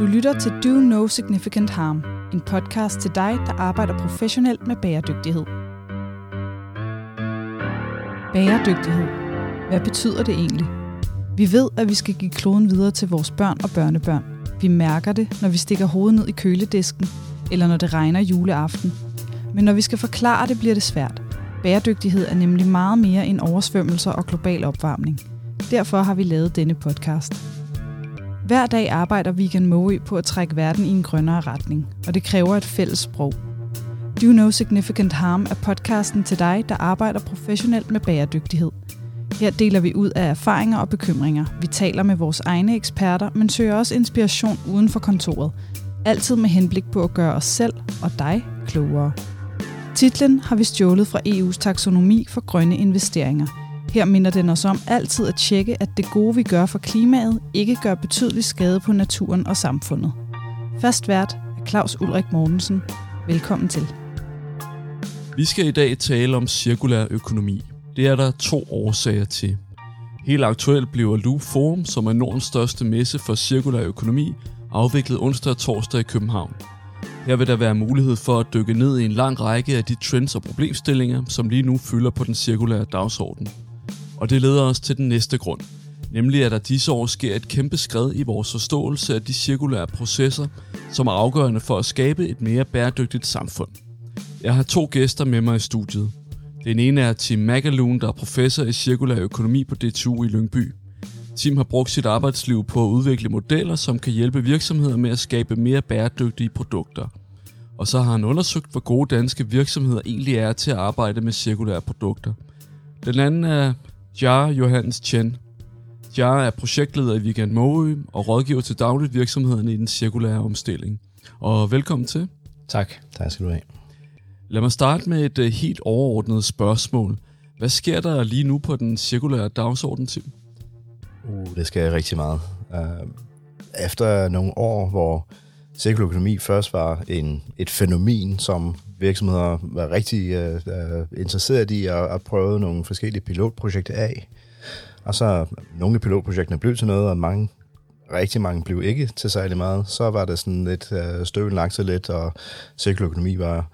Du lytter til Do No Significant Harm, en podcast til dig, der arbejder professionelt med bæredygtighed. Bæredygtighed. Hvad betyder det egentlig? Vi ved, at vi skal give kloden videre til vores børn og børnebørn. Vi mærker det, når vi stikker hovedet ned i køledisken, eller når det regner juleaften. Men når vi skal forklare det, bliver det svært. Bæredygtighed er nemlig meget mere end oversvømmelser og global opvarmning. Derfor har vi lavet denne podcast. Hver dag arbejder Vegan Moe på at trække verden i en grønnere retning, og det kræver et fælles sprog. Do No Significant Harm er podcasten til dig, der arbejder professionelt med bæredygtighed. Her deler vi ud af erfaringer og bekymringer. Vi taler med vores egne eksperter, men søger også inspiration uden for kontoret. Altid med henblik på at gøre os selv og dig klogere. Titlen har vi stjålet fra EU's taksonomi for grønne investeringer – her minder den os om altid at tjekke, at det gode, vi gør for klimaet, ikke gør betydelig skade på naturen og samfundet. Fast vært er Claus Ulrik Mortensen. Velkommen til. Vi skal i dag tale om cirkulær økonomi. Det er der to årsager til. Helt aktuelt bliver Loop Forum, som er Nordens største messe for cirkulær økonomi, afviklet onsdag og torsdag i København. Her vil der være mulighed for at dykke ned i en lang række af de trends og problemstillinger, som lige nu fylder på den cirkulære dagsorden. Og det leder os til den næste grund, nemlig at der disse år sker et kæmpe skred i vores forståelse af de cirkulære processer, som er afgørende for at skabe et mere bæredygtigt samfund. Jeg har to gæster med mig i studiet. Den ene er Tim Magaloon, der er professor i cirkulær økonomi på DTU i Lyngby. Tim har brugt sit arbejdsliv på at udvikle modeller, som kan hjælpe virksomheder med at skabe mere bæredygtige produkter. Og så har han undersøgt, hvor gode danske virksomheder egentlig er til at arbejde med cirkulære produkter. Den anden er Jar Johannes Chen. Jar er projektleder i Weekend Måø og rådgiver til dagligt virksomhederne i den cirkulære omstilling. Og velkommen til. Tak. Tak skal du have. Lad mig starte med et uh, helt overordnet spørgsmål. Hvad sker der lige nu på den cirkulære dagsorden, Tim? Uh, det sker rigtig meget. Uh, efter nogle år, hvor cirkulær økonomi først var en, et fænomen, som virksomheder var rigtig uh, interesseret i at, at prøve nogle forskellige pilotprojekter af. Og så nogle af pilotprojekterne blev til noget, og mange, rigtig mange blev ikke til særlig meget. Så var det sådan lidt øh, uh, støvlen lagt sig lidt, og cirkulær økonomi var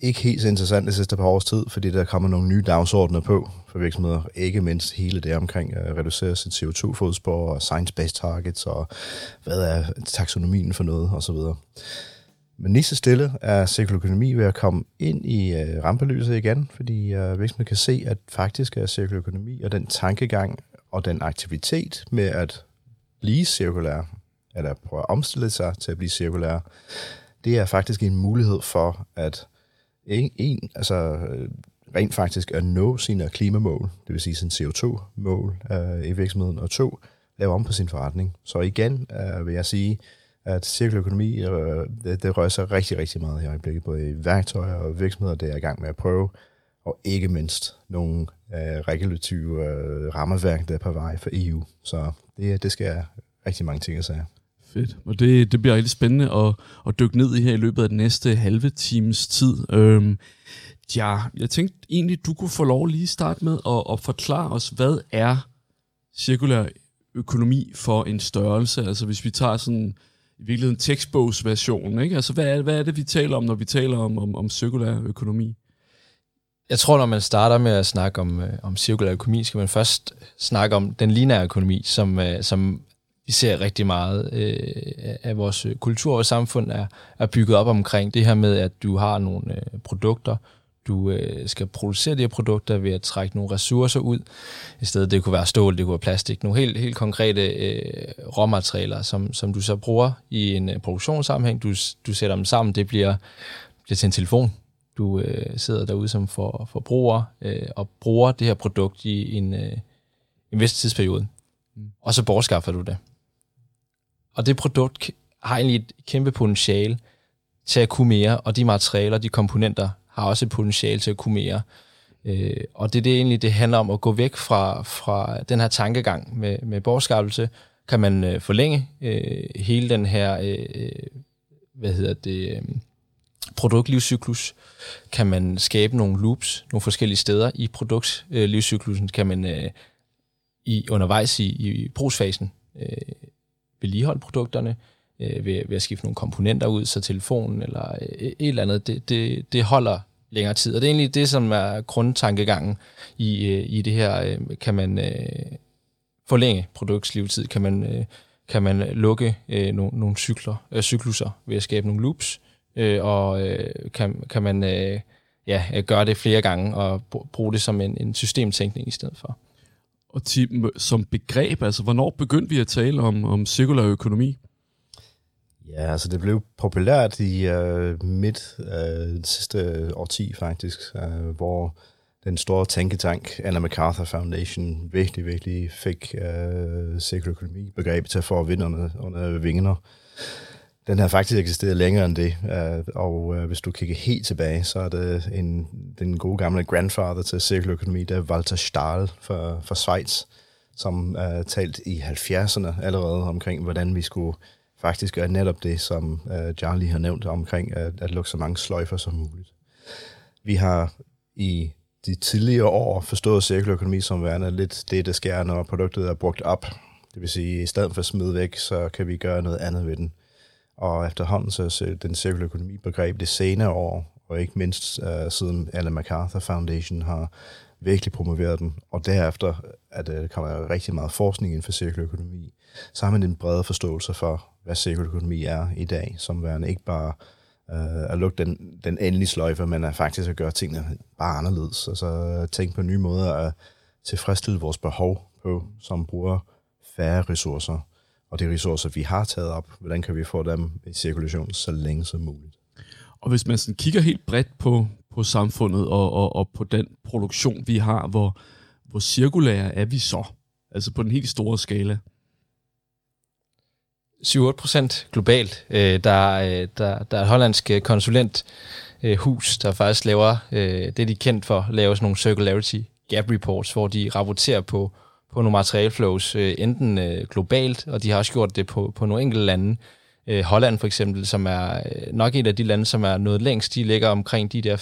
ikke helt så interessant det sidste par års tid, fordi der kommer nogle nye dagsordner på for virksomheder. Ikke mindst hele det omkring at reducere sit CO2-fodspor og science-based targets og hvad er taksonomien for noget osv. Men lige så stille er cirkulærøkonomi ved at komme ind i øh, rampelyset igen, fordi øh, virksomheden kan se, at faktisk er cirkulærøkonomi og den tankegang og den aktivitet med at blive cirkulær, eller prøve at omstille sig til at blive cirkulær, det er faktisk en mulighed for at en, en altså øh, rent faktisk at nå sine klimamål, det vil sige sin CO2-mål øh, i virksomheden, og to, lave om på sin forretning. Så igen øh, vil jeg sige, at cirkulær økonomi, øh, det, det rører sig rigtig, rigtig meget i øjeblikket, både i værktøjer og virksomheder, det er i gang med at prøve, og ikke mindst nogle uh, regulative øh, uh, rammeværk, der er på vej for EU. Så det, det skal rigtig mange ting at sige. Fedt. Og det, det bliver rigtig spændende at, at dykke ned i her i løbet af den næste halve times tid. Øhm, ja, jeg tænkte egentlig, du kunne få lov lige starte med at, at forklare os, hvad er cirkulær økonomi for en størrelse? Altså hvis vi tager sådan i virkeligheden tekstbogsversionen, ikke? Altså hvad er, hvad er det, vi taler om, når vi taler om, om, om cirkulær økonomi? Jeg tror, når man starter med at snakke om, øh, om cirkulær økonomi, skal man først snakke om den lineære økonomi, som, øh, som vi ser rigtig meget øh, af vores kultur og samfund er, er bygget op omkring det her med, at du har nogle øh, produkter, du øh, skal producere de her produkter ved at trække nogle ressourcer ud. I stedet det kunne være stål, det kunne være plastik, nogle helt, helt konkrete øh, råmaterialer, som, som du så bruger i en øh, produktionssammenhæng. Du, du sætter dem sammen, det bliver, bliver til en telefon. Du øh, sidder derude som for, forbruger øh, og bruger det her produkt i en, øh, en vis tidsperiode. Mm. Og så bortskaffer du det. Og det produkt har egentlig et kæmpe potentiale til at kunne mere, og de materialer, de komponenter, har også et potentiale til at kunne mere. Øh, og det er det egentlig, det handler om at gå væk fra, fra den her tankegang med, med bortskaffelse. Kan man øh, forlænge øh, hele den her, øh, øh, hvad hedder det, øh, produktlivscyklus? Kan man skabe nogle loops nogle forskellige steder i produktlivscyklusen? Kan man øh, i, undervejs i, i brugsfasen øh, vedligeholde produkterne? øh, ved, ved at skifte nogle komponenter ud, så telefonen eller øh, et eller andet, det, det, det holder længere tid. Og det er egentlig det, som er grundtankegangen i, øh, i det her. Øh, kan man øh, forlænge produktslivetid? Kan man, øh, kan man lukke øh, nogle, nogle cykler, øh, cykluser ved at skabe nogle loops? Øh, og øh, kan, kan man øh, ja, gøre det flere gange og bruge det som en, en systemtænkning i stedet for? Og Tim, som begreb, altså hvornår begyndte vi at tale om, om cirkulær økonomi? Ja, altså det blev populært i øh, midt øh, sidste årti faktisk, øh, hvor den store tænketank, Anna MacArthur Foundation, virkelig, virkelig fik øh, cirkulær økonomi begrebet til at få vinderne under vingerne. Den har faktisk eksisteret længere end det, øh, og øh, hvis du kigger helt tilbage, så er det en, den gode gamle grandfather til cirkulær økonomi, der er Walter Stahl fra, fra Schweiz, som øh, talt i 70'erne allerede omkring, hvordan vi skulle faktisk gøre netop det, som uh, Charlie har nævnt omkring at, at lukke så mange sløjfer som muligt. Vi har i de tidligere år forstået cirkulær økonomi som værende lidt det, der sker, når produktet er brugt op. Det vil sige, at i stedet for at smide væk, så kan vi gøre noget andet ved den. Og efterhånden så den cirkulære økonomi begreb det senere år, og ikke mindst uh, siden Alan MacArthur Foundation har virkelig promoveret den, og derefter at øh, der kommer rigtig meget forskning inden for cirkulær økonomi, så har man en bredere forståelse for, hvad cirkulær økonomi er i dag, som værende ikke bare øh, at lukke den, den endelige sløjfe, men at faktisk at gøre tingene bare anderledes. Altså tænke på nye måder at tilfredsstille vores behov på, som bruger færre ressourcer. Og de ressourcer, vi har taget op, hvordan kan vi få dem i cirkulation så længe som muligt. Og hvis man sådan kigger helt bredt på, på samfundet og, og, og på den produktion, vi har, hvor, hvor cirkulære er vi så? Altså på den helt store skala. 7-8 procent globalt. Øh, der, øh, der, der er et hollandsk øh, konsulenthus, øh, der faktisk laver, det er kendt for, laver sådan nogle circularity gap reports, hvor de rapporterer på, på nogle materialflows, enten globalt, og de har også gjort det på, på nogle enkelte lande. Holland for eksempel, som er nok et af de lande, som er noget længst, de ligger omkring de der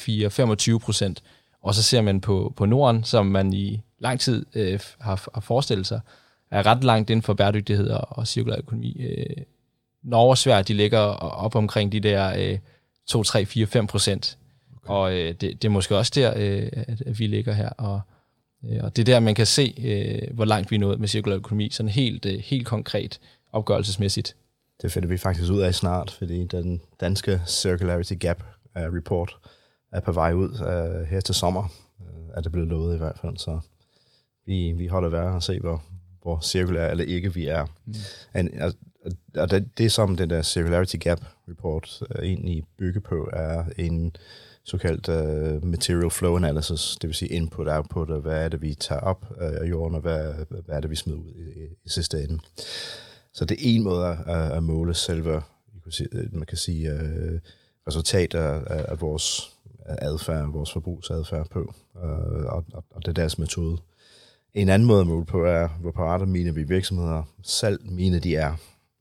4-25 procent. Og så ser man på, på Norden, som man i lang tid øh, har, har forestillet sig, er ret langt inden for bæredygtighed og, og cirkulær økonomi. Øh, Norge og Sverige, de ligger op omkring de der øh, 2, 3, 4, 5 procent. Okay. Og øh, det, det er måske også der, øh, at, at vi ligger her. Og, øh, og det er der, man kan se, øh, hvor langt vi er nået med cirkulær økonomi, sådan helt, øh, helt konkret opgørelsesmæssigt. Det finder vi faktisk ud af snart, fordi den danske Circularity Gap uh, Report er på vej ud uh, her til sommer, uh, er det blevet lovet i hvert fald, så vi, vi holder værd og se, hvor, hvor cirkulær eller ikke vi er. Mm. And, og det, det, som den der Circularity Gap Report uh, egentlig bygger på, er en såkaldt uh, material flow analysis, det vil sige input, output, og hvad er det, vi tager op af jorden, og hvad, hvad er det, vi smider ud i, i, i sidste ende. Så det er en måde at, at måle selve, øh, man kan sige, øh, resultater af, af vores adfærd, vores forbrugsadfærd på, øh, og, og, og det er deres metode. En anden måde at måle på er, hvor parate mine vi virksomheder selv mine de er.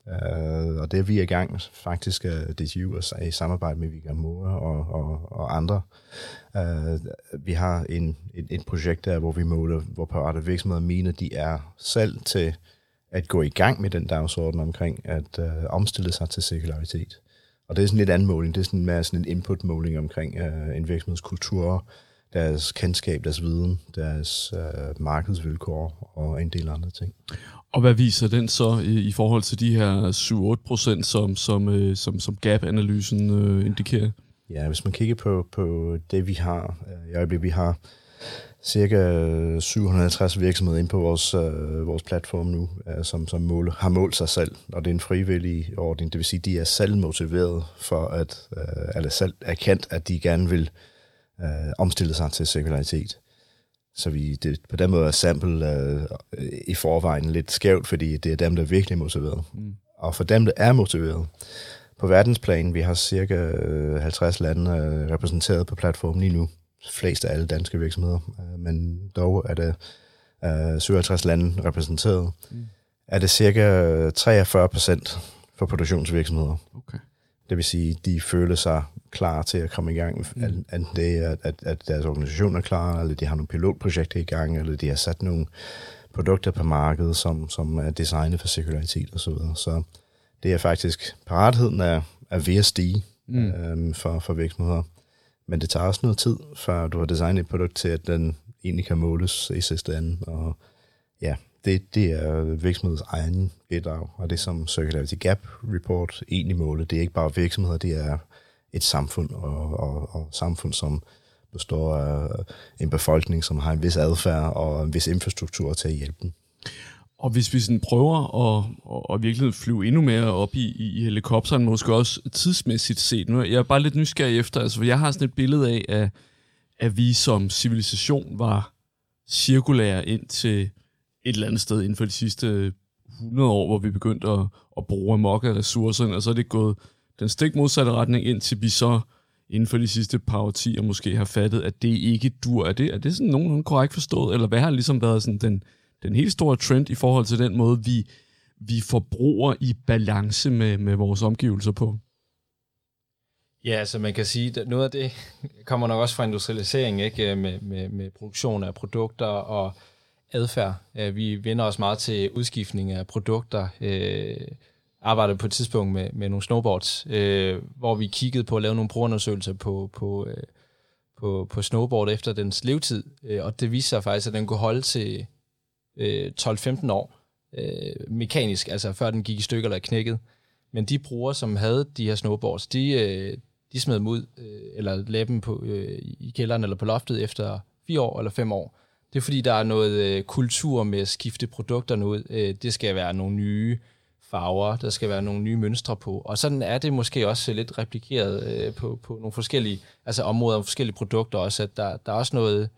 Uh, og det er vi i gang faktisk, uh, DTU i samarbejde med Vigga Mora og, og, og andre. Uh, vi har en, et, et projekt der, hvor vi måler, hvor parate virksomheder mine de er selv til at gå i gang med den dagsorden omkring at uh, omstille sig til cirkularitet. Og det er sådan lidt anden måling. Det er sådan mere sådan en input-måling omkring uh, en virksomhedskultur, deres kendskab, deres viden, deres uh, markedsvilkår og en del andre ting. Og hvad viser den så i, i forhold til de her 7-8 procent, som, som, øh, som, som gap-analysen øh, indikerer? Ja, hvis man kigger på, på det, vi har øh, i øjeblikket, vi har cirka 750 virksomheder ind på vores, øh, vores platform nu, øh, som, som mål, har målt sig selv, og det er en frivillig ordning. Det vil sige, de er selv motiveret for at, øh, eller selv erkendt, at de gerne vil øh, omstille sig til cirkularitet. Så vi, det, på den måde er sample øh, i forvejen lidt skævt, fordi det er dem, der er virkelig motiveret. Mm. Og for dem, der er motiveret, på verdensplan, vi har cirka 50 lande øh, repræsenteret på platformen lige nu, flest af alle danske virksomheder, øh, men dog er det øh, 57 lande repræsenteret, mm. er det cirka 43 procent for produktionsvirksomheder. Okay. Det vil sige, de føler sig klar til at komme i gang. Mm. Enten det er, at, at deres organisation er klar, eller de har nogle pilotprojekter i gang, eller de har sat nogle produkter på markedet, som, som er designet for cirkularitet osv. Så, så det er faktisk, paratheden er, er ved at stige Mm. øhm, for, for virksomheder. Men det tager også noget tid, før du har designet et produkt til, at den egentlig kan måles i sidste ende. Og ja, det, det er virksomhedens egen bidrag, og det som Circularity Gap Report egentlig måler, det er ikke bare virksomheder, det er et samfund, og, og, og samfund, som består af en befolkning, som har en vis adfærd og en vis infrastruktur til at hjælpe dem. Og hvis vi sådan prøver at, at, at virkelig flyve endnu mere op i, i helikopteren, måske også tidsmæssigt set. Nu jeg er bare lidt nysgerrig efter, altså for jeg har sådan et billede af, at, at vi som civilisation var cirkulære ind til et eller andet sted inden for de sidste 100 år, hvor vi begyndte at, at bruge amok af ressourcerne, og så er det gået den stik modsatte retning, indtil vi så inden for de sidste par årtier måske har fattet, at det ikke dur. Er det, er det sådan nogenlunde korrekt forstået, eller hvad har ligesom været sådan den, den helt store trend i forhold til den måde, vi, vi forbruger i balance med, med vores omgivelser på? Ja, altså man kan sige, at noget af det kommer nok også fra industrialisering, ikke? Øh, med, med, med produktion af produkter og adfærd. Øh, vi vender os meget til udskiftning af produkter. Øh, arbejdede på et tidspunkt med, med nogle snowboards, øh, hvor vi kiggede på at lave nogle brugerundersøgelser på, på, øh, på, på snowboard efter dens levetid. Øh, og det viste sig faktisk, at den kunne holde til øh, 12-15 år øh, mekanisk, altså før den gik i stykker eller knækket. Men de brugere, som havde de her snowboards, de, øh, de smed dem ud, øh, eller lagde dem på, øh, i kælderen eller på loftet efter fire år eller fem år. Det er fordi, der er noget øh, kultur med at skifte produkterne ud. Øh, det skal være nogle nye farver, der skal være nogle nye mønstre på. Og sådan er det måske også lidt replikeret øh, på, på nogle forskellige altså områder og forskellige produkter også, at der, der er også noget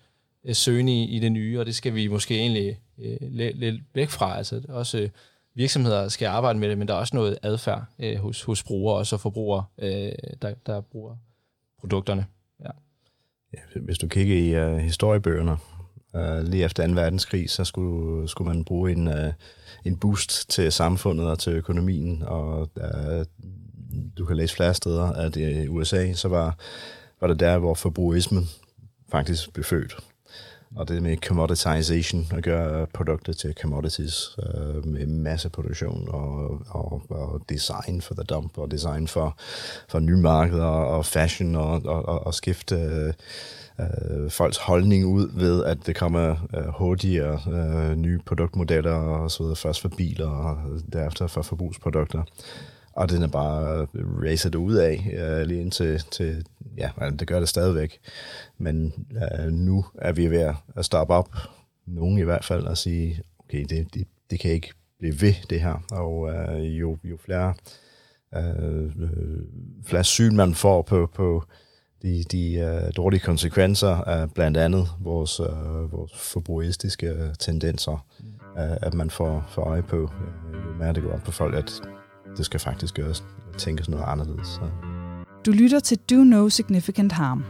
øh, søgende i, i det nye, og det skal vi måske egentlig øh, lidt, lidt væk fra. Altså også øh, virksomheder skal arbejde med det, men der er også noget adfærd øh, hos, hos brugere og så forbrugere, øh, der, der bruger produkterne. Ja. Ja, hvis du kigger i uh, historiebøgerne, uh, lige efter 2. verdenskrig, så skulle, skulle man bruge en, uh, en boost til samfundet og til økonomien, og uh, du kan læse flere steder, at i USA, så var, var det der, hvor forbrugerismen faktisk blev født. Og det med commoditization, at gøre produkter til commodities, øh, med masseproduktion og, og, og design for the dump, og design for, for nye markeder og fashion, og, og, og, og skifte øh, folks holdning ud ved, at det kommer øh, hurtigere øh, nye produktmodeller og så videre, først for biler og derefter for forbrugsprodukter. Og den er bare racet ud af, uh, lige indtil, til, ja, det gør det stadigvæk. Men uh, nu er vi ved at stoppe op, nogen i hvert fald, og sige, okay, det, det, det kan ikke blive ved, det her. Og uh, jo, jo flere, uh, flere syn man får på, på de, de uh, dårlige konsekvenser af blandt andet vores, uh, vores forbrugeristiske tendenser, uh, at man får, får øje på, uh, jo mere det går op på folk, at det skal faktisk gøres, tænkes noget anderledes. Så. Du lytter til Do No Significant Harm.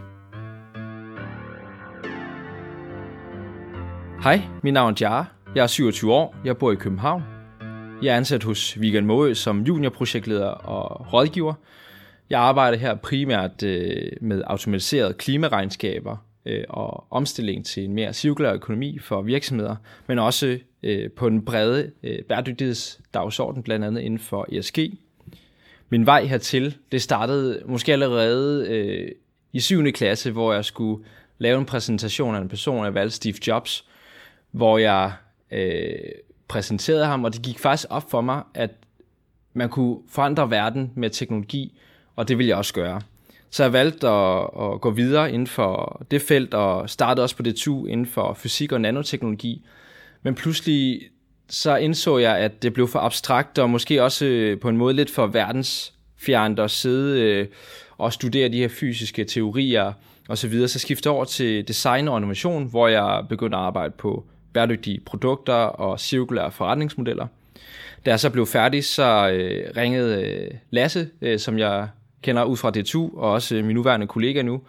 Hej, mit navn er Jar. Jeg er 27 år. Jeg bor i København. Jeg er ansat hos Weekend Måø som juniorprojektleder og rådgiver. Jeg arbejder her primært øh, med automatiseret klimaregnskaber øh, og omstilling til en mere cirkulær økonomi for virksomheder, men også øh, på den brede øh, bæredygtighedsdagsorden, blandt andet inden for ESG. Min vej hertil, det startede måske allerede øh, i 7. klasse, hvor jeg skulle lave en præsentation af en person, jeg valgte Steve Jobs, hvor jeg øh, præsenterede ham, og det gik faktisk op for mig, at man kunne forandre verden med teknologi, og det ville jeg også gøre. Så jeg valgte at, at gå videre inden for det felt, og startede også på DTU inden for fysik og nanoteknologi. Men pludselig så indså jeg, at det blev for abstrakt, og måske også øh, på en måde lidt for verdensfjernt at sidde øh, og studere de her fysiske teorier og så videre. Så skiftede over til design og innovation, hvor jeg begyndte at arbejde på bæredygtige produkter og cirkulære forretningsmodeller. Da jeg så blev færdig, så øh, ringede øh, Lasse, øh, som jeg kender ud fra DTU, og også øh, min nuværende kollega nu,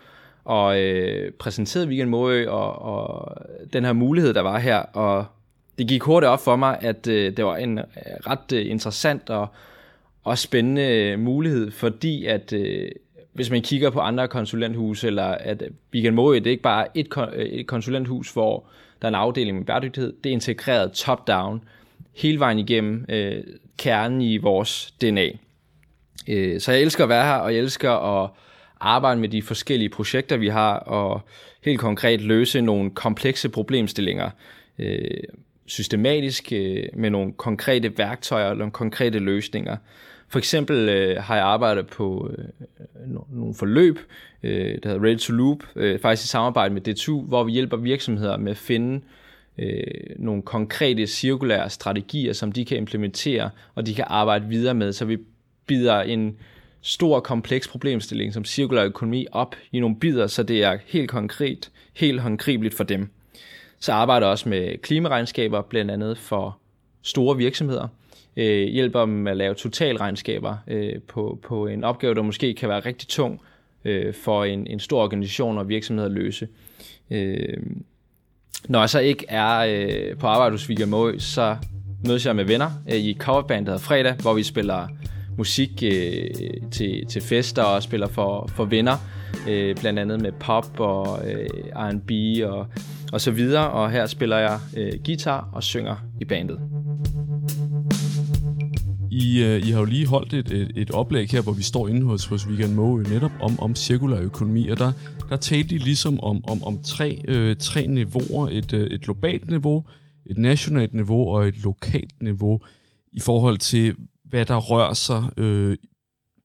og øh, præsenterede Weekend Måø og, og den her mulighed, der var her. Og det gik hurtigt op for mig, at øh, det var en øh, ret øh, interessant og, og spændende øh, mulighed, fordi at øh, hvis man kigger på andre konsulenthuse, eller at Weekend Måø, det er ikke bare et, øh, et konsulenthus, hvor der er en afdeling med bæredygtighed, det er integreret top-down hele vejen igennem øh, kernen i vores DNA. Øh, så jeg elsker at være her, og jeg elsker at arbejde med de forskellige projekter, vi har, og helt konkret løse nogle komplekse problemstillinger øh, systematisk øh, med nogle konkrete værktøjer og nogle konkrete løsninger. For eksempel øh, har jeg arbejdet på øh, nogle forløb, øh, der hedder Ready to Loop, øh, faktisk i samarbejde med DTU, hvor vi hjælper virksomheder med at finde øh, nogle konkrete cirkulære strategier, som de kan implementere, og de kan arbejde videre med, så vi bider en stor, kompleks problemstilling som cirkulær økonomi op i nogle bider, så det er helt konkret, helt håndgribeligt for dem. Så arbejder jeg også med klimaregnskaber, blandt andet for store virksomheder. Øh, hjælper dem med at lave totalregnskaber øh, på, på en opgave, der måske kan være rigtig tung øh, for en, en stor organisation og virksomhed at løse. Øh, når jeg så ikke er øh, på arbejde hos Vigga så mødes jeg med venner øh, i coverbandet Fredag, hvor vi spiller musik øh, til, til fester og spiller for, for venner, øh, blandt andet med pop og øh, R&B og, og så videre. Og her spiller jeg øh, guitar og synger i bandet. I, øh, I har jo lige holdt et, et, et oplæg her, hvor vi står inde hos, hos Weekend Moe, netop om, om cirkulær økonomi, og der, der talte de ligesom om, om, om tre, øh, tre niveauer. Et, øh, et globalt niveau, et nationalt niveau og et lokalt niveau i forhold til, hvad der rører sig øh,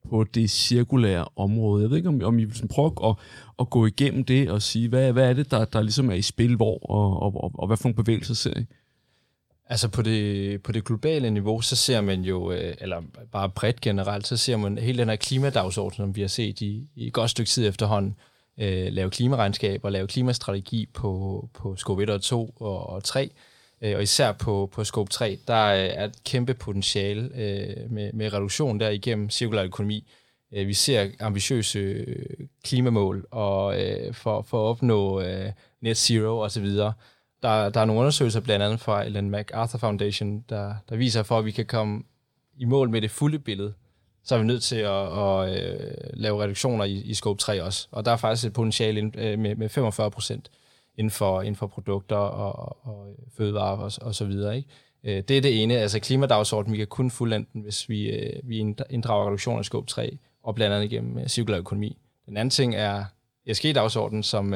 på det cirkulære område. Jeg ved ikke, om, om I vil prøve at, at gå igennem det og sige, hvad, hvad er det, der, der ligesom er i spil, hvor, og, og, og, og hvad for nogle bevægelser ser I? Altså på det, på det globale niveau, så ser man jo, øh, eller bare bredt generelt, så ser man hele den her klimadagsorden, som vi har set i, i et godt stykke tid efterhånden, øh, lave klimaregnskab og lave klimastrategi på, på scope 1 og 2 og, og 3. Øh, og især på, på scope 3, der øh, er et kæmpe potentiale øh, med, med reduktion der igennem cirkulær økonomi. Øh, vi ser ambitiøse øh, klimamål og øh, for, for at opnå øh, net zero osv., der, der er nogle undersøgelser, blandt andet fra Ellen MacArthur Foundation, der, der viser, for at vi kan komme i mål med det fulde billede, så er vi nødt til at, at, at lave reduktioner i, i scope 3 også. Og der er faktisk et potentiale med, med 45 procent inden for, inden for produkter og, og fødevarer og, og så videre. Ikke? Øh, det er det ene, altså klimadagsordenen, vi kan kun fuldende den, hvis vi, øh, vi inddrager reduktion af scope 3, og blandt andet igennem øh, cirkulær økonomi. Den anden ting er ESG-dagsordenen, som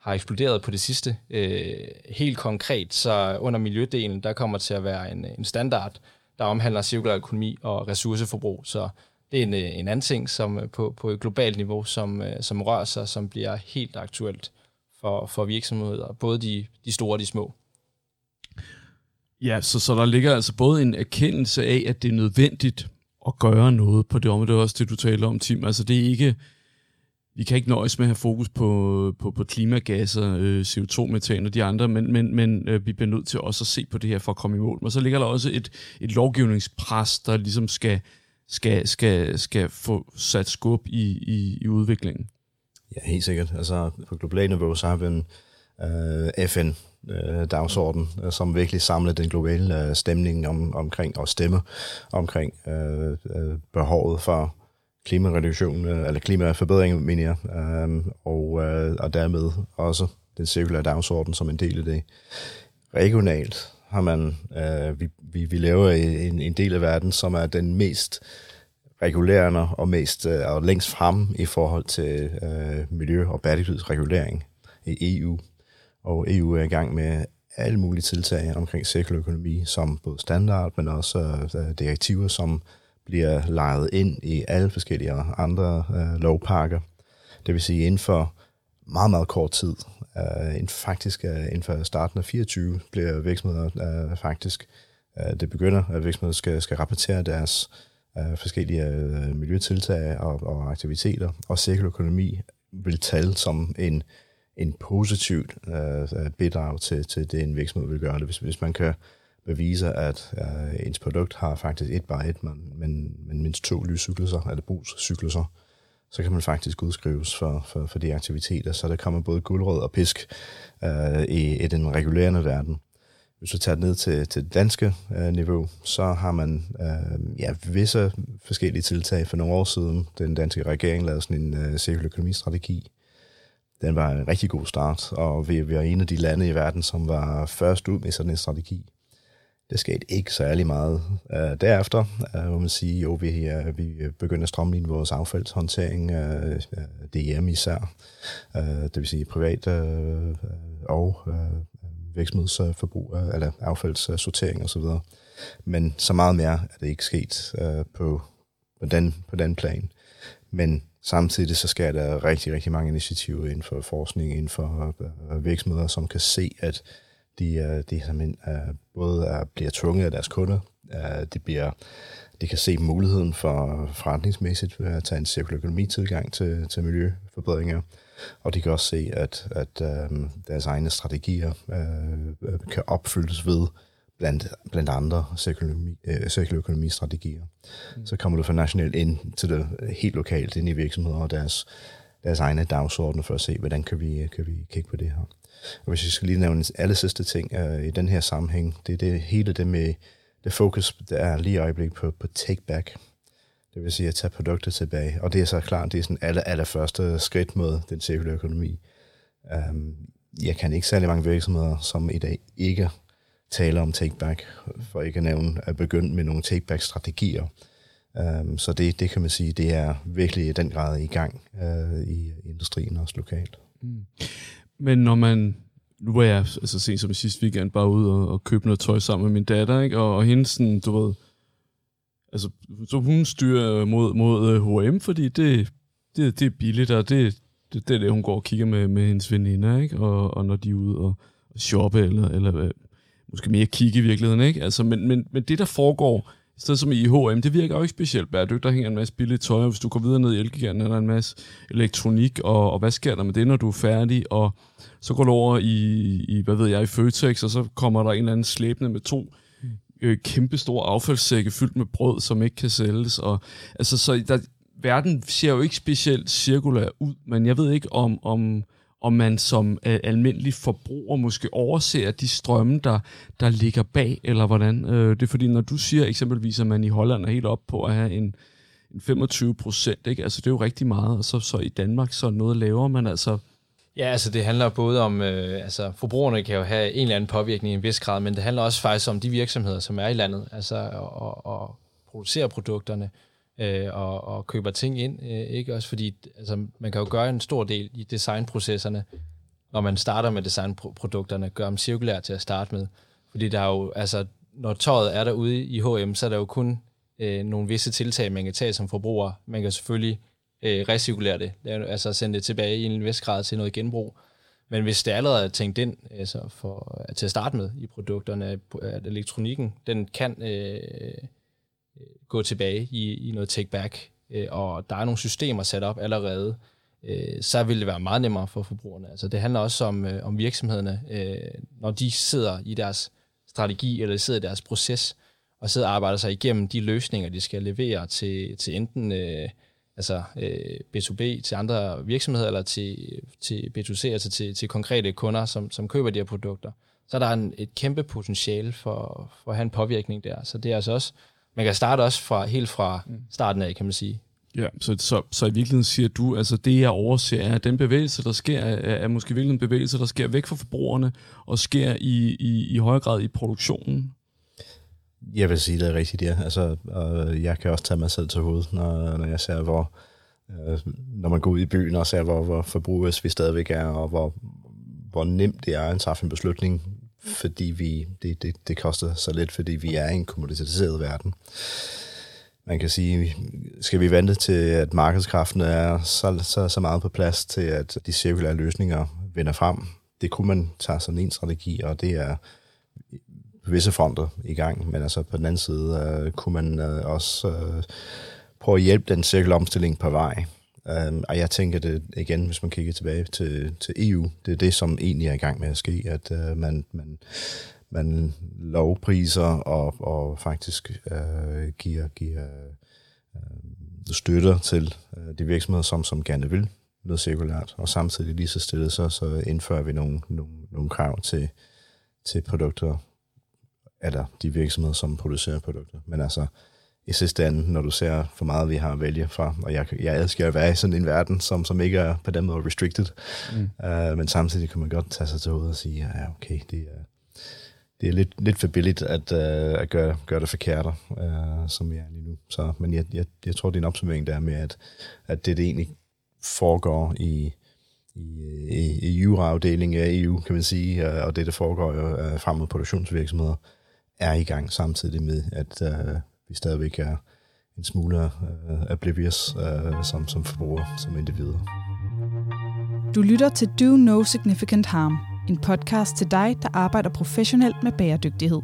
har eksploderet på det sidste. Øh, helt konkret, så under miljødelen, der kommer til at være en, en standard, der omhandler cirkulær økonomi og ressourceforbrug. Så det er en, en anden ting som på, på et globalt niveau, som, som rører sig, som bliver helt aktuelt for, for virksomheder, både de, de store og de små. Ja, så, så der ligger altså både en erkendelse af, at det er nødvendigt at gøre noget på det område. Det er også det, du taler om, Tim. Altså det er ikke vi kan ikke nøjes med at have fokus på, på, på klimagasser, øh, CO2-metan og de andre, men, men, men øh, vi bliver nødt til også at se på det her for at komme i mål. Men så ligger der også et, et lovgivningspres, der ligesom skal, skal, skal, skal få sat skub i, i, i udviklingen. Ja, helt sikkert. Altså på globalt niveau, så har vi en øh, FN øh, dagsorden, øh, som virkelig samler den globale øh, stemning om, omkring og stemme omkring øh, øh, behovet for klimareduktion, øh, eller klimaforbedring, mener jeg, øh, og, øh, og dermed også den cirkulære dagsorden som en del af det. Regionalt har man, øh, vi, vi, vi lever en, en del af verden, som er den mest regulerende og mest øh, og længst frem i forhold til øh, miljø- og bæredygtighedsregulering i EU. Og EU er i gang med alle mulige tiltag omkring cirkulær økonomi, som både standard, men også øh, direktiver, som bliver lejet ind i alle forskellige andre øh, lovpakker. Det vil sige, inden for meget, meget kort tid, øh, inden faktisk øh, inden for starten af 24, bliver virksomheder øh, faktisk, øh, det begynder, at virksomheder skal, skal rapportere deres øh, forskellige øh, miljøtiltag og, og aktiviteter, og cirkulær økonomi vil tale som en, en positivt øh, øh bidrag til, til det, en virksomhed vil gøre det. Hvis, hvis man kan bevise, at øh, ens produkt har faktisk et bare et, men, men, men mindst to lyscykluser, eller brugscykluser, så kan man faktisk udskrives for, for, for de aktiviteter. Så der kommer både guldrød og pisk øh, i, i den regulerende verden. Hvis du tager det ned til, til det danske øh, niveau, så har man øh, ja, visse forskellige tiltag. For nogle år siden, den danske regering lavede sådan en øh, cirkulær økonomistrategi. Den var en rigtig god start, og vi, vi var en af de lande i verden, som var først ud med sådan en strategi. det skete ikke særlig meget. øh, derefter øh, hvor man siger, jo, vi, uh, vi begynder at strømligne vores affaldshåndtering, øh, øh, uh, DM især, øh, det vil sige privat øh, og øh, virksomhedsforbrug, øh, eller affaldssortering osv. Men så meget mere er det ikke sket øh, på, på, den, på den plan. Men samtidig så skal der rigtig, rigtig mange initiativer inden for forskning, inden for øh, uh, virksomheder, som kan se, at de, uh, de simpelthen både er, bliver tvunget af deres kunder, uh, de, bliver, de kan se muligheden for forretningsmæssigt ved at tage en cirkulær økonomi tilgang til, til miljøforbedringer, og de kan også se, at, at uh, deres egne strategier uh, kan opfyldes ved blandt, blandt andre cirkulær økonomi-strategier. Mm. Så kommer du fra nationalt ind til det helt lokalt ind i virksomheder og deres, deres egne dagsordner for at se, hvordan kan vi, kan vi kigge på det her. Og hvis jeg skal lige nævne alle sidste ting uh, i den her sammenhæng, det er det hele det med det fokus, der er lige i øjeblikket på, på take back. Det vil sige at tage produkter tilbage. Og det er så klart, det er sådan aller, aller første skridt mod den cirkulære økonomi. Um, jeg kan ikke særlig mange virksomheder, som i dag ikke taler om take-back, for ikke at nævne at begynde med nogle take-back-strategier. Um, øhm, så det, det kan man sige, det er virkelig i den grad i gang uh, i industrien også lokalt. Mm. Men når man, nu var jeg altså sent som i sidste weekend bare ude og, og købe noget tøj sammen med min datter, ikke? Og, og hende sådan, du ved, altså, så hun styrer mod, mod H&M, fordi det, det, det er billigt, og det, det, det er det, hun går og kigger med, med hendes veninder, ikke? Og, og når de er ude og, og shoppe, eller, eller øh, måske mere kigge i virkeligheden, ikke? Altså, men, men, men det, der foregår, i stedet som i H&M, det virker jo ikke specielt bæredygtigt. Der hænger en masse billigt tøj, og hvis du går videre ned i Elgiganten, er der en masse elektronik, og, og hvad sker der med det, når du er færdig? Og så går du over i, i hvad ved jeg, i Føtex, og så kommer der en eller anden slæbende med to øh, kæmpe store affaldssække fyldt med brød, som ikke kan sælges. Og, altså, så der, verden ser jo ikke specielt cirkulær ud, men jeg ved ikke om, om om man som øh, almindelig forbruger måske overser de strømme, der, der ligger bag, eller hvordan. Øh, det er fordi, når du siger eksempelvis, at man i Holland er helt op på at have en, en 25 procent, ikke? altså det er jo rigtig meget, og så, så i Danmark så noget lavere, men altså... Ja, altså det handler både om, øh, altså forbrugerne kan jo have en eller anden påvirkning i en vis grad, men det handler også faktisk om de virksomheder, som er i landet, altså og, og producerer produkterne øh, og, og køber ting ind, øh, ikke også fordi altså, man kan jo gøre en stor del i designprocesserne, når man starter med designprodukterne, gør dem cirkulære til at starte med, fordi der er jo, altså, når tøjet er derude i H&M, så er der jo kun øh, nogle visse tiltag, man kan tage som forbruger. Man kan selvfølgelig øh, recirkulere det, altså sende det tilbage i en vis grad til noget genbrug. Men hvis det allerede er tænkt ind altså for, øh, til at starte med i produkterne, at elektronikken, den kan øh, øh, gå tilbage i, i noget take-back, øh, og der er nogle systemer sat op allerede, øh, så vil det være meget nemmere for forbrugerne. Altså det handler også om, øh, om virksomhederne, øh, når de sidder i deres strategi, eller de sidder i deres proces, og sidder og arbejder sig igennem de løsninger, de skal levere til, til enten øh, altså, øh, B2B, til andre virksomheder, eller til, til B2C, altså til, til konkrete kunder, som, som køber de her produkter. Så er der en, et kæmpe potentiale for, for at have en påvirkning der. Så det er altså også man kan starte også fra, helt fra mm. starten af, kan man sige. Ja, så, så, så i virkeligheden siger du, altså det jeg overser, er, at den bevægelse, der sker, er, er måske virkelig en bevægelse, der sker væk fra forbrugerne, og sker i, i, i højere grad i produktionen? Jeg vil sige, det er rigtigt, ja. Altså, og jeg kan også tage mig selv til hovedet, når, når jeg ser, hvor, øh, når man går ud i byen og ser, hvor, hvor forbruges vi stadigvæk er, og hvor, hvor nemt det er at træffe en beslutning fordi vi, det, det, det koster så lidt, fordi vi er i en kommoditiseret verden. Man kan sige, skal vi vente til, at markedskraften er så, så, så meget på plads til, at de cirkulære løsninger vinder frem? Det kunne man tage som en strategi, og det er på visse fronter i gang, men altså på den anden side øh, kunne man øh, også øh, prøve at hjælpe den cirkulære omstilling på vej. Um, og jeg tænker det igen, hvis man kigger tilbage til, til EU, det er det, som egentlig er i gang med at ske, at uh, man, man, man lovpriser og, og faktisk uh, giver, giver uh, støtter til uh, de virksomheder, som, som gerne vil noget cirkulært, og samtidig lige så stillet så, så indfører vi nogle, nogle, nogle krav til, til produkter, eller de virksomheder, som producerer produkter. Men altså, i sidste ende, når du ser for meget, vi har at vælge fra. Og jeg, jeg elsker at være i sådan en verden, som, som ikke er på den måde restricted. Mm. Uh, men samtidig kan man godt tage sig til hovedet og sige, ja, okay, det er, det er lidt, lidt for billigt at, uh, at gøre, gøre det forkert, uh, som vi er lige nu. Så, men jeg, jeg, jeg tror, det er en opsummering der med, at, at det, det egentlig foregår i, i, i, i juraafdelingen af EU, kan man sige, og det, der foregår jo frem mod produktionsvirksomheder, er i gang samtidig med, at øh, vi stadigvæk er en smule øh, oblivious øh, som, som forbrugere, som individer. Du lytter til Do No Significant Harm, en podcast til dig, der arbejder professionelt med bæredygtighed.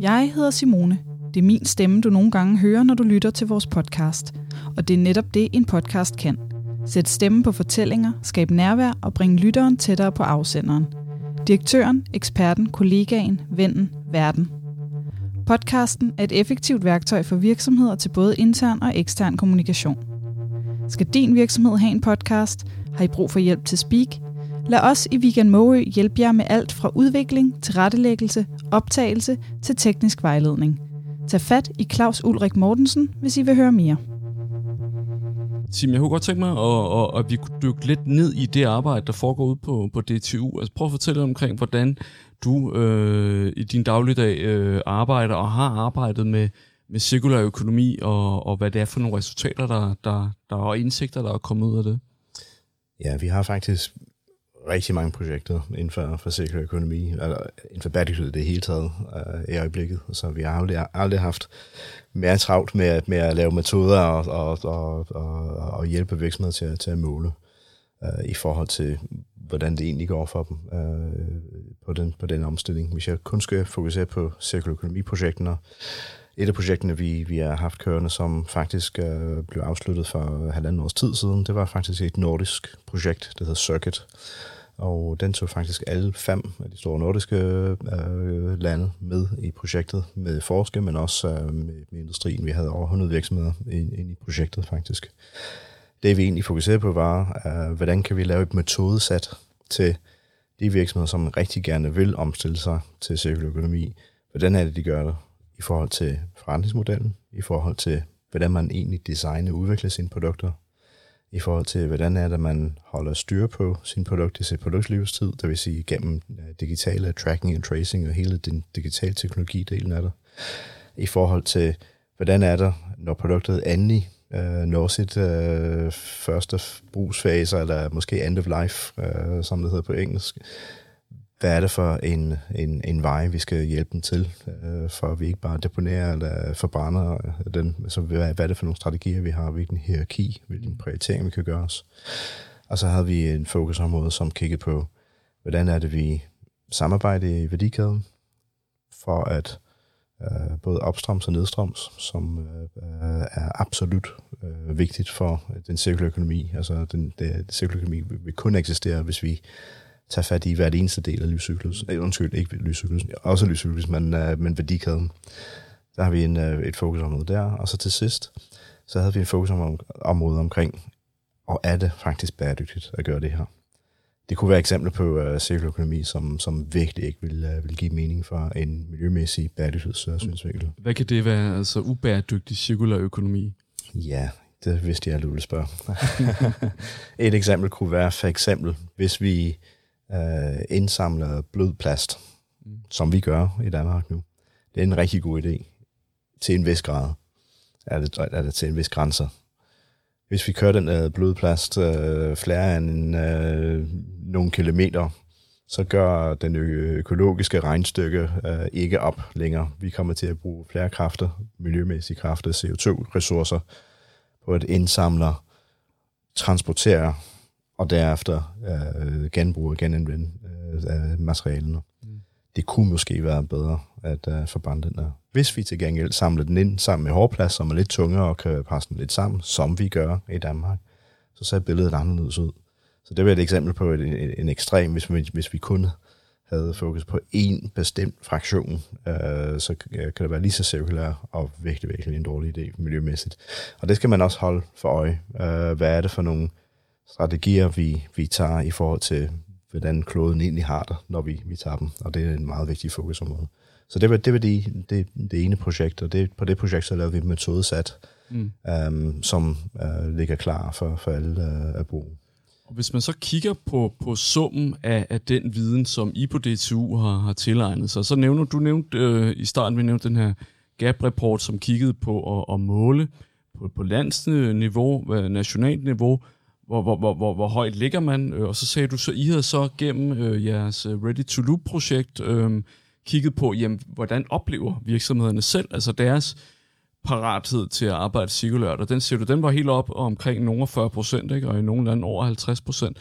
Jeg hedder Simone. Det er min stemme, du nogle gange hører, når du lytter til vores podcast. Og det er netop det, en podcast kan. Sæt stemme på fortællinger, skabe nærvær og bringe lytteren tættere på afsenderen. Direktøren, eksperten, kollegaen, vennen, verden. Podcasten er et effektivt værktøj for virksomheder til både intern og ekstern kommunikation. Skal din virksomhed have en podcast? Har I brug for hjælp til speak? Lad os i Weekend Måø hjælpe jer med alt fra udvikling, tilrettelæggelse, optagelse til teknisk vejledning. Tag fat i Claus Ulrik Mortensen, hvis I vil høre mere. Tim, jeg kunne godt tænke mig, at, at, at vi kunne dykke lidt ned i det arbejde, der foregår ude på, på DTU. Altså prøv at fortælle omkring, hvordan du øh, i din dagligdag øh, arbejder og har arbejdet med, med cirkulær økonomi, og, og hvad det er for nogle resultater, der, der, der er indsigter, der er kommet ud af det. Ja, vi har faktisk rigtig mange projekter inden for, for cirkulær økonomi, eller inden for bæredygtighed det hele taget øh, i øjeblikket. Så vi har aldrig, aldrig haft mere travlt med, med at lave metoder og, og, og, og, og hjælpe virksomheder til, til at måle øh, i forhold til, hvordan det egentlig går for dem øh, på, den, på den omstilling. Hvis jeg kun skal fokusere på cirkulær økonomi-projekterne, et af projekterne, vi, vi har haft kørende, som faktisk øh, blev afsluttet for halvanden års tid siden, det var faktisk et nordisk projekt, der hedder Circuit. Og den tog faktisk alle fem af de store nordiske øh, lande med i projektet, med forske, men også øh, med, med industrien. Vi havde over 100 virksomheder ind, ind i projektet faktisk. Det vi egentlig fokuserede på var, øh, hvordan kan vi lave et metodesat til de virksomheder, som rigtig gerne vil omstille sig til cirkulær økonomi. Hvordan er det, de gør det? I forhold til forretningsmodellen, i forhold til, hvordan man egentlig designer og udvikler sine produkter, i forhold til, hvordan er det, man holder styr på sin produkt i sit produktlivstid, det vil sige gennem øh, digitale tracking og tracing og hele den digitale teknologi-delen af det. I forhold til, hvordan er det, når produktet endelig øh, når sit øh, første brugsfase, eller måske end of life, øh, som det hedder på engelsk, hvad er det for en, en, en vej, vi skal hjælpe dem til, øh, for at vi ikke bare deponerer eller forbrænder den. Så hvad, hvad er det for nogle strategier, vi har, hvilken hierarki, hvilken prioritering vi kan gøre os. Og så havde vi en fokusområde, som kiggede på, hvordan er det, vi samarbejder i værdikæden, for at øh, både opstrøms og nedstrøms, som øh, er absolut øh, vigtigt for den cirkulære økonomi. Altså den, den cirkulære økonomi vil kun eksistere, hvis vi tage fat i hvert eneste del af livscyklus. Øh, undskyld, ikke livscyklus, også livscyklus, men, øh, men værdikæden. Der har vi en, øh, et fokusområde der. Og så til sidst, så havde vi et fokusområde omkring, og er det faktisk bæredygtigt at gøre det her? Det kunne være eksempler på uh, cirkulær økonomi, som, som virkelig ikke vil, uh, vil give mening for en miljømæssig bæredygtighedssynsvinkel. Hvad kan det være, altså ubæredygtig cirkulær økonomi? Ja, det vidste jeg, at du ville spørge. et eksempel kunne være for eksempel, hvis vi øh, indsamler blød plast, mm. som vi gør i Danmark nu. Det er en rigtig god idé. Til en vis grad. Er det, er det til en vis grænser. Hvis vi kører den øh, blodplast øh, flere end øh, nogle kilometer, så gør den økologiske regnstykke øh, ikke op længere. Vi kommer til at bruge flere kræfter, miljømæssige kræfter, CO2-ressourcer, på at indsamle, transportere og derefter øh, genbruge og genanvende øh, materialerne. Mm. Det kunne måske være bedre at øh, forbrænde den der. Hvis vi til gengæld samler den ind sammen med hårplads, som er lidt tungere og kan passe den lidt sammen, som vi gør i Danmark, så ser billedet anderledes ud. Så det var et eksempel på et, en, en ekstrem, hvis vi, hvis vi kun havde fokus på én bestemt fraktion, øh, så kan det være lige så cirkulær og virkelig, virkelig en dårlig idé miljømæssigt. Og det skal man også holde for øje. Øh, hvad er det for nogle strategier, vi, vi tager i forhold til, hvordan kloden egentlig har det, når vi, vi tager dem. Og det er en meget vigtig fokusområde. Så det var det, var det, det, det ene projekt, og det, på det projekt så lavede vi et metodesat, mm. um, som uh, ligger klar for, for alle uh, at bruge. Og hvis man så kigger på, på summen af, af den viden, som I på DTU har, har tilegnet sig, så nævner du nævnte øh, i starten, vi nævnte den her GAP-rapport, som kiggede på at, at måle på, på landsniveau, øh, nationalt niveau, hvor, hvor, hvor, hvor, hvor højt ligger man, øh, og så sagde du så, I havde så gennem øh, jeres øh, Ready to Loop-projekt øh, kigget på, jamen, hvordan oplever virksomhederne selv, altså deres parathed til at arbejde cirkulært, og den siger du, den var helt op omkring nogle 40 procent, og i nogle lande over 50 procent.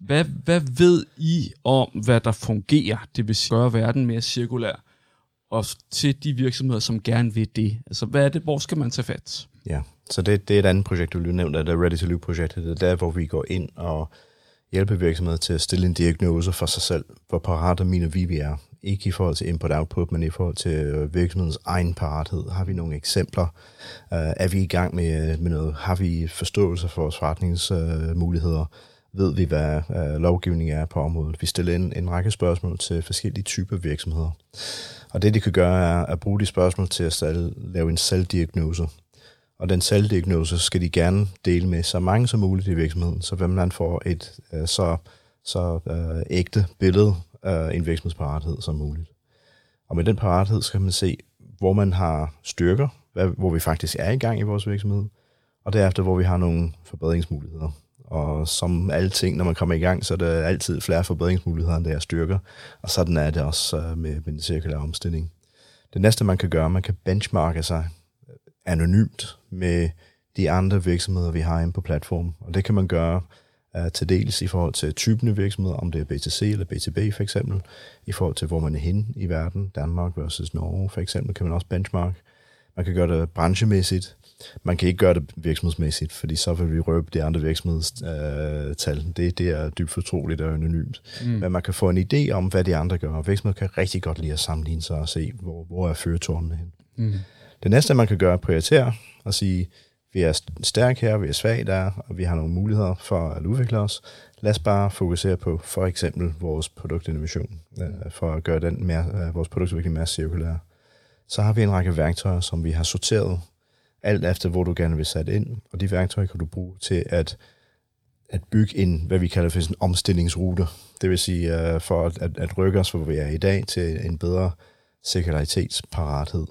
Hvad, hvad ved I om, hvad der fungerer, det vil sige gøre verden mere cirkulær, og til de virksomheder, som gerne vil det? Altså, hvad er det, hvor skal man tage fat? Ja, så det, det er et andet projekt, du lige nævnte, det er Ready to Loop-projektet. Det er der, hvor vi går ind og hjælper virksomheder til at stille en diagnose for sig selv. Hvor parate mine vi, vi er. Ikke i forhold til input-output, men i forhold til øh, virksomhedens egen parathed. Har vi nogle eksempler? Uh, er vi i gang med, øh, med noget? Har vi forståelse for vores forretningsmuligheder? Uh, ved vi, hvad uh, lovgivning er på området? Vi stiller en, en række spørgsmål til forskellige typer virksomheder. Og det, de kan gøre, er at bruge de spørgsmål til at lave en selvdiagnose og den selvdiagnose skal de gerne dele med så mange som muligt i virksomheden, så hvem man får et øh, så, så øh, ægte billede af en virksomhedsparathed som muligt. Og med den parathed skal man se, hvor man har styrker, hvad, hvor vi faktisk er i gang i vores virksomhed, og derefter, hvor vi har nogle forbedringsmuligheder. Og som alting, når man kommer i gang, så er der altid flere forbedringsmuligheder, end der er styrker. Og sådan er det også øh, med, med den cirkulære omstilling. Det næste, man kan gøre, man kan benchmarke sig anonymt med de andre virksomheder, vi har inde på platformen. Og det kan man gøre uh, til dels i forhold til typen af virksomheder, om det er BTC eller BTB for eksempel, i forhold til, hvor man er henne i verden, Danmark versus Norge for eksempel, kan man også benchmark. Man kan gøre det branchemæssigt. Man kan ikke gøre det virksomhedsmæssigt, fordi så vil vi røbe de andre virksomhedstal. Uh, det, det er dybt fortroligt og anonymt. Mm. Men man kan få en idé om, hvad de andre gør. Virksomheder kan rigtig godt lide at sammenligne sig og se, hvor, hvor er føretårnene hen. Mm. Det næste, man kan gøre, er at prioritere og sige, vi er stærke her, vi er svage der, og vi har nogle muligheder for at udvikle os. Lad os bare fokusere på for eksempel vores produktinnovation, øh, for at gøre den mere, øh, vores produktudvikling mere cirkulær. Så har vi en række værktøjer, som vi har sorteret alt efter, hvor du gerne vil sætte ind, og de værktøjer kan du bruge til at, at bygge en, hvad vi kalder for en omstillingsrute. Det vil sige, uh, for at, at, at rykke os, hvor vi er i dag, til en bedre cirkularitetsparathed.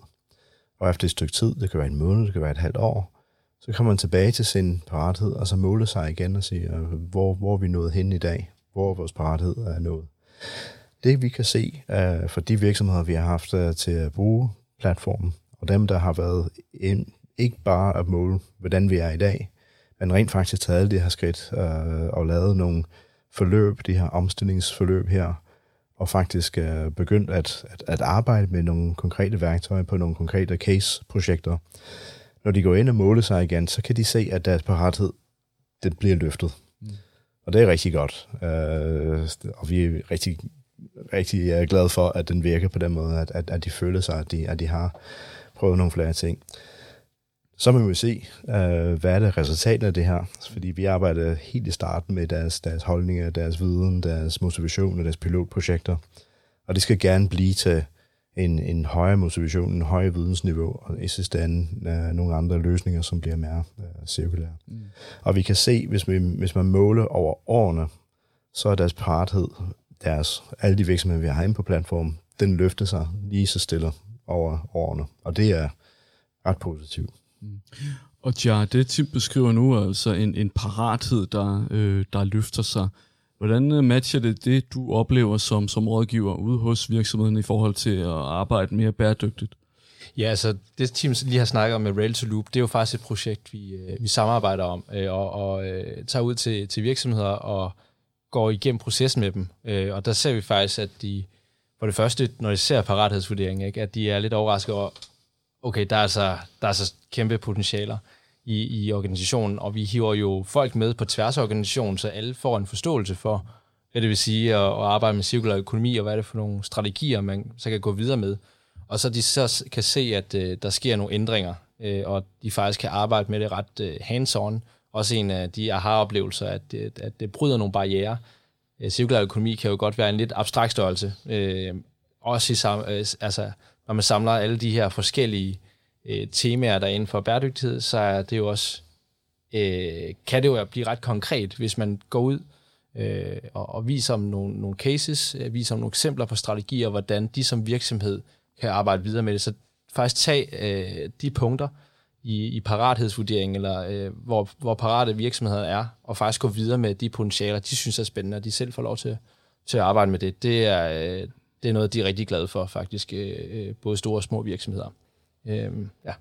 Og efter et stykke tid, det kan være en måned, det kan være et halvt år, så kommer man tilbage til sin parathed, og så måle sig igen og sige, hvor, hvor er vi nået hen i dag? Hvor er vores parathed er nået? Det vi kan se uh, for de virksomheder, vi har haft uh, til at bruge platformen, og dem, der har været ind, ikke bare at måle, hvordan vi er i dag, men rent faktisk taget alle de her skridt uh, og lavet nogle forløb, de her omstillingsforløb her, og faktisk er begyndt at, at, at arbejde med nogle konkrete værktøjer på nogle konkrete case-projekter. Når de går ind og måler sig igen, så kan de se, at deres parathed det bliver løftet. Mm. Og det er rigtig godt. Uh, og vi er rigtig, rigtig glade for, at den virker på den måde, at, at, at de føler sig, at de, at de har prøvet nogle flere ting. Så må vi se, uh, hvad er det resultatet af det her. Fordi vi arbejder helt i starten med deres, deres holdninger, deres viden, deres motivation og deres pilotprojekter. Og det skal gerne blive til en, en højere motivation, en højere vidensniveau, og i sidste ende uh, nogle andre løsninger, som bliver mere uh, cirkulære. Mm. Og vi kan se, hvis, vi, hvis man måler over årene, så er deres parathed, deres, alle de virksomheder, vi har inde på platformen, den løfter sig lige så stille over årene. Og det er ret positivt. Mm. Og ja, det Tim beskriver nu er altså en, en parathed, der, øh, der løfter sig. Hvordan øh, matcher det det, du oplever som, som rådgiver ude hos virksomheden i forhold til at arbejde mere bæredygtigt? Ja, altså det team lige har snakket om med Rail to Loop, det er jo faktisk et projekt, vi, øh, vi samarbejder om, øh, og, og øh, tager ud til, til virksomheder og går igennem processen med dem. Øh, og der ser vi faktisk, at de, for det første, når de ser parathedsvurderingen, ikke, at de er lidt overrasket over, okay, der er altså, der er altså kæmpe potentialer i, i organisationen, og vi hiver jo folk med på tværs af organisationen, så alle får en forståelse for, hvad det vil sige at, at arbejde med cirkulær økonomi, og hvad er det for nogle strategier, man så kan gå videre med. Og så de så kan se, at uh, der sker nogle ændringer, uh, og de faktisk kan arbejde med det ret uh, hands-on. Også en af de aha-oplevelser, at, at, at det bryder nogle barriere. Uh, cirkulær økonomi kan jo godt være en lidt abstrakt størrelse, uh, også i, uh, altså, når man samler alle de her forskellige øh, temaer, der er inden for bæredygtighed, så er det jo også øh, kan det jo blive ret konkret, hvis man går ud øh, og, og viser om nogle, nogle cases, øh, viser om nogle eksempler på strategier, hvordan de som virksomhed kan arbejde videre med det. Så faktisk tag øh, de punkter i, i parathedsvurderingen, eller øh, hvor, hvor parate virksomheder er, og faktisk gå videre med de potentialer, de synes er spændende, og de selv får lov til, til at arbejde med det. Det er, øh, det er noget, de er rigtig glade for, faktisk, øh, øh både store og små virksomheder. Øh, ja.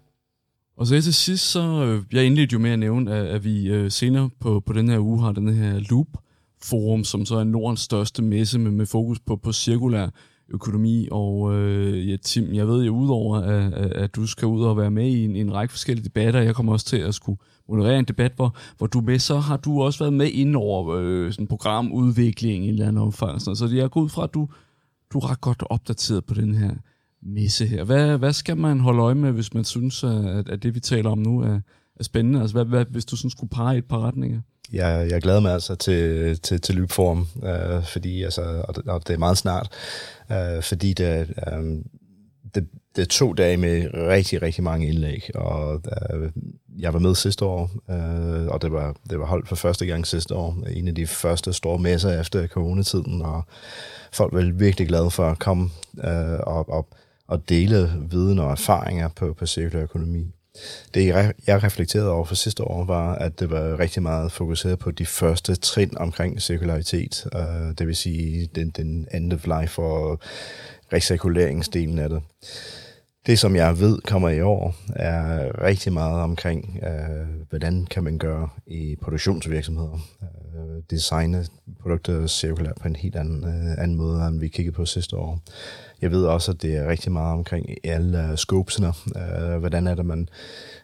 Og så til sidst, så øh, jeg indledte jo med at nævne, at, at vi øh, senere på, på den her uge har den her Loop Forum, som så er Nordens største messe med, med fokus på, på cirkulær økonomi. Og øh, ja, Tim, jeg ved jo udover, at, at, du skal ud og være med i en, en række forskellige debatter, jeg kommer også til at skulle moderere en debat, hvor, hvor du med, så har du også været med ind over øh, sådan programudvikling i en eller anden omfang. Så jeg går ud fra, at du, du er ret godt opdateret på den her messe her. Hvad, hvad skal man holde øje med, hvis man synes, at, at det, vi taler om nu, er, er spændende? Altså, hvad, hvad, hvis du sådan skulle pege et par retninger? Jeg, jeg glæder mig altså til, til, til løbform, øh, fordi, altså, og, det, og det er meget snart, øh, fordi det, øh, det, det er to dage med rigtig, rigtig mange indlæg, og øh, jeg var med sidste år, øh, og det var, det var holdt for første gang sidste år, en af de første store messer efter coronatiden, og folk var virkelig glade for at komme øh, op, op og dele viden og erfaringer på, på cirkulær økonomi. Det, jeg reflekterede over for sidste år, var, at det var rigtig meget fokuseret på de første trin omkring cirkularitet. øh, det vil sige den, den end of life og recirkuleringsdelen af det. Det, som jeg ved kommer i år, er rigtig meget omkring, øh, hvordan kan man gøre i produktionsvirksomheder. Øh, designe produkter cirkulært på en helt anden, øh, anden måde, end vi kiggede på sidste år. Jeg ved også, at det er rigtig meget omkring alle uh, scopesene. Øh, hvordan er det, man,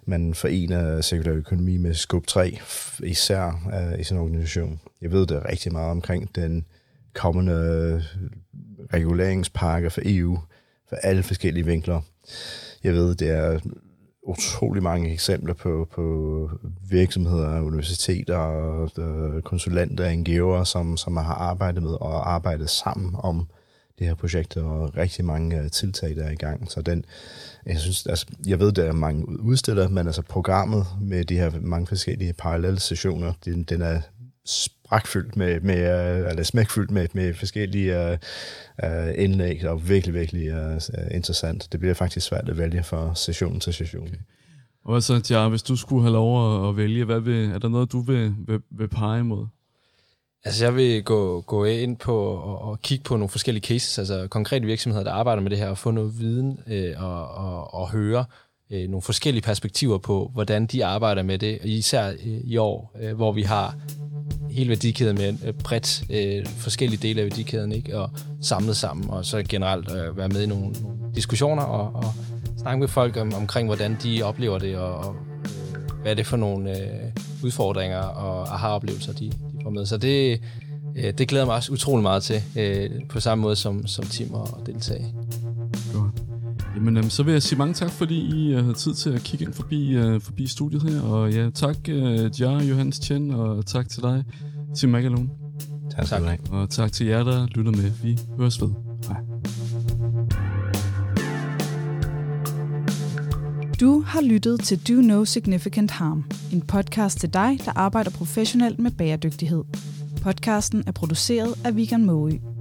man forener cirkulær økonomi med scope 3, især øh, i sin organisation. Jeg ved, det rigtig meget omkring den kommende øh, reguleringspakke for EU, for alle forskellige vinkler. Jeg ved, det er utrolig mange eksempler på, på virksomheder, universiteter, og konsulenter og NGO'er, som, som har arbejdet med og arbejdet sammen om det her projekt, og rigtig mange øh, tiltag, der er i gang. Så den, jeg synes, altså, jeg ved, der er mange udstillere, men altså programmet med de her mange forskellige parallelle sessioner, den, den er sprækfyldt med, med uh, eller smækfyldt med, med forskellige uh, uh, indlæg, og virkelig, virkelig uh, interessant. Det bliver faktisk svært at vælge fra session til session. Okay. Og så, ja, hvis du skulle have lov at, at vælge, hvad vil, er der noget, du vil, vil, vil pege imod? Altså jeg vil gå, gå ind på og, og kigge på nogle forskellige cases, altså konkrete virksomheder, der arbejder med det her, og få noget viden øh, og, og, og høre øh, nogle forskellige perspektiver på, hvordan de arbejder med det, især øh, i år, øh, hvor vi har hele værdikæden med øh, bredt øh, forskellige dele af værdikæden, ikke? og samlet sammen, og så generelt øh, være med i nogle, nogle diskussioner og, og snakke med folk om, omkring, hvordan de oplever det, og, og øh, hvad er det for nogle øh, udfordringer og aha-oplevelser, de, de får med. Så det, øh, det glæder mig også utrolig meget til, øh, på samme måde som, som Tim og deltage. Godt. Jamen, øhm, så vil jeg sige mange tak, fordi I uh, har tid til at kigge ind forbi, uh, forbi studiet her. Og ja, tak uh, Jar, Johannes Chen, og tak til dig, Tim Magalone. Tak skal du have. Og tak til jer, der lytter med. Vi høres ved. Hej. Du har lyttet til Do No Significant Harm, en podcast til dig, der arbejder professionelt med bæredygtighed. Podcasten er produceret af Vegan Moe.